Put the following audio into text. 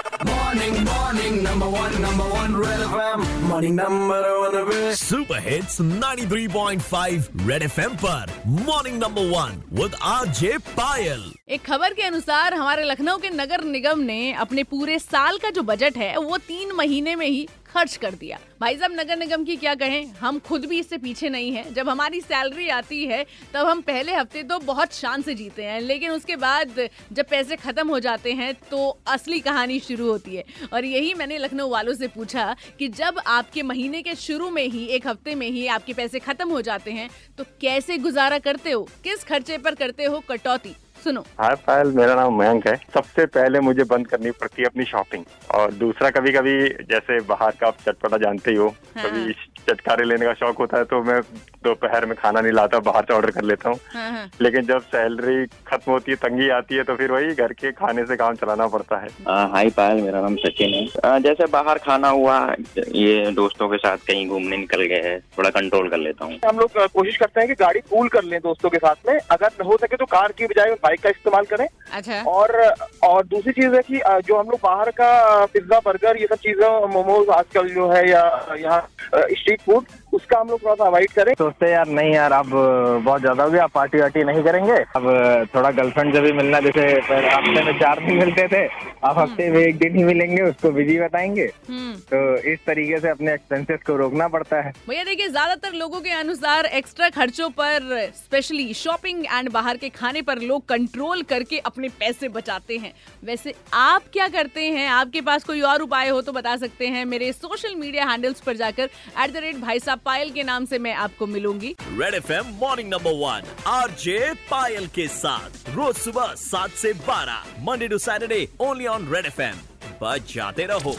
Morning, morning, number one, number one, Red FM. Morning, number one, Red super hits 93.5 Red FM पर. Morning number one with RJ Payal एक खबर के अनुसार हमारे लखनऊ के नगर निगम ने अपने पूरे साल का जो बजट है वो तीन महीने में ही खर्च कर दिया। भाई साहब नगर निगम की क्या कहें? हम खुद भी इससे पीछे नहीं हैं। जब हमारी सैलरी आती है तब हम पहले हफ़्ते तो बहुत शान से जीते हैं लेकिन उसके बाद जब पैसे खत्म हो जाते हैं तो असली कहानी शुरू होती है। और यही मैंने लखनऊ वालों से पूछा कि जब आपके महीने के शुरू में ही एक हफ़्ते में ही आपके पैसे खत्म हो जाते हैं तो कैसे गुजारा करते हो? किस खर्चे पर करते हो कटौती? सुनो। हाय पायल मेरा नाम मयंक है। सबसे पहले मुझे बंद करनी पड़ती है अपनी शॉपिंग। और दूसरा कभी कभी जैसे बाहर का आप चटपटा जानते ही हो हाँ, कभी चटकारे लेने का शौक होता है तो मैं दोपहर में खाना नहीं लाता बाहर से ऑर्डर कर लेता हूँ। हाँ हाँ। लेकिन जब सैलरी खत्म होती है तंगी आती है तो फिर वही घर के खाने से काम चलाना पड़ता है। हाँ, हाय पायल मेरा नाम सचिन है। आ, जैसे बाहर खाना हुआ ये दोस्तों के साथ कहीं घूमने निकल गए हैं थोड़ा कंट्रोल कर लेता हूँ। हम लोग कोशिश करते हैं की गाड़ी पूल कर ले दोस्तों के साथ में। अगर हो सके तो कार की बजाय बाइक का इस्तेमाल करें। अच्छा। और और दूसरी चीज़ है कि जो हम लोग बाहर का पिज्जा बर्गर ये सब चीज़ें मोमोज आजकल जो है या यहाँ स्ट्रीट फ़ूड उसका हम लोग थोड़ा सा अवॉइड करें। सोचते यार, नहीं यार, अब बहुत ज़्यादा हो गया पार्टी वार्टी नहीं करेंगे। अब थोड़ा गर्लफ्रेंड से भी मिलना, जैसे हफ़्ते में चार दिन मिलते थे। अब हफ़्ते में एक दिन ही मिलेंगे उसको बिज़ी बताएँगे। हम्म। तो इस तरीके से अपने एक्सपेंसेस को रोकना पड़ता है। भैया देखिए ज़्यादातर लोगों के अनुसार एक्स्ट्रा खर्चों पर स्पेशली शॉपिंग एंड बाहर के खाने पर लोग कंट्रोल करके अपने पैसे बचाते हैं। वैसे आप क्या करते हैं? आपके पास कोई और उपाय हो तो बता सकते हैं। मेरे सोशल मीडिया हैंडल्स पर जाकर एट द रेट भाई साहब पायल के नाम से मैं आपको मिलूँगी। Red FM morning number one RJ Payal के साथ। रोज सुबह सात से बारह Monday to Saturday only on Red F M बच बजाते रहो।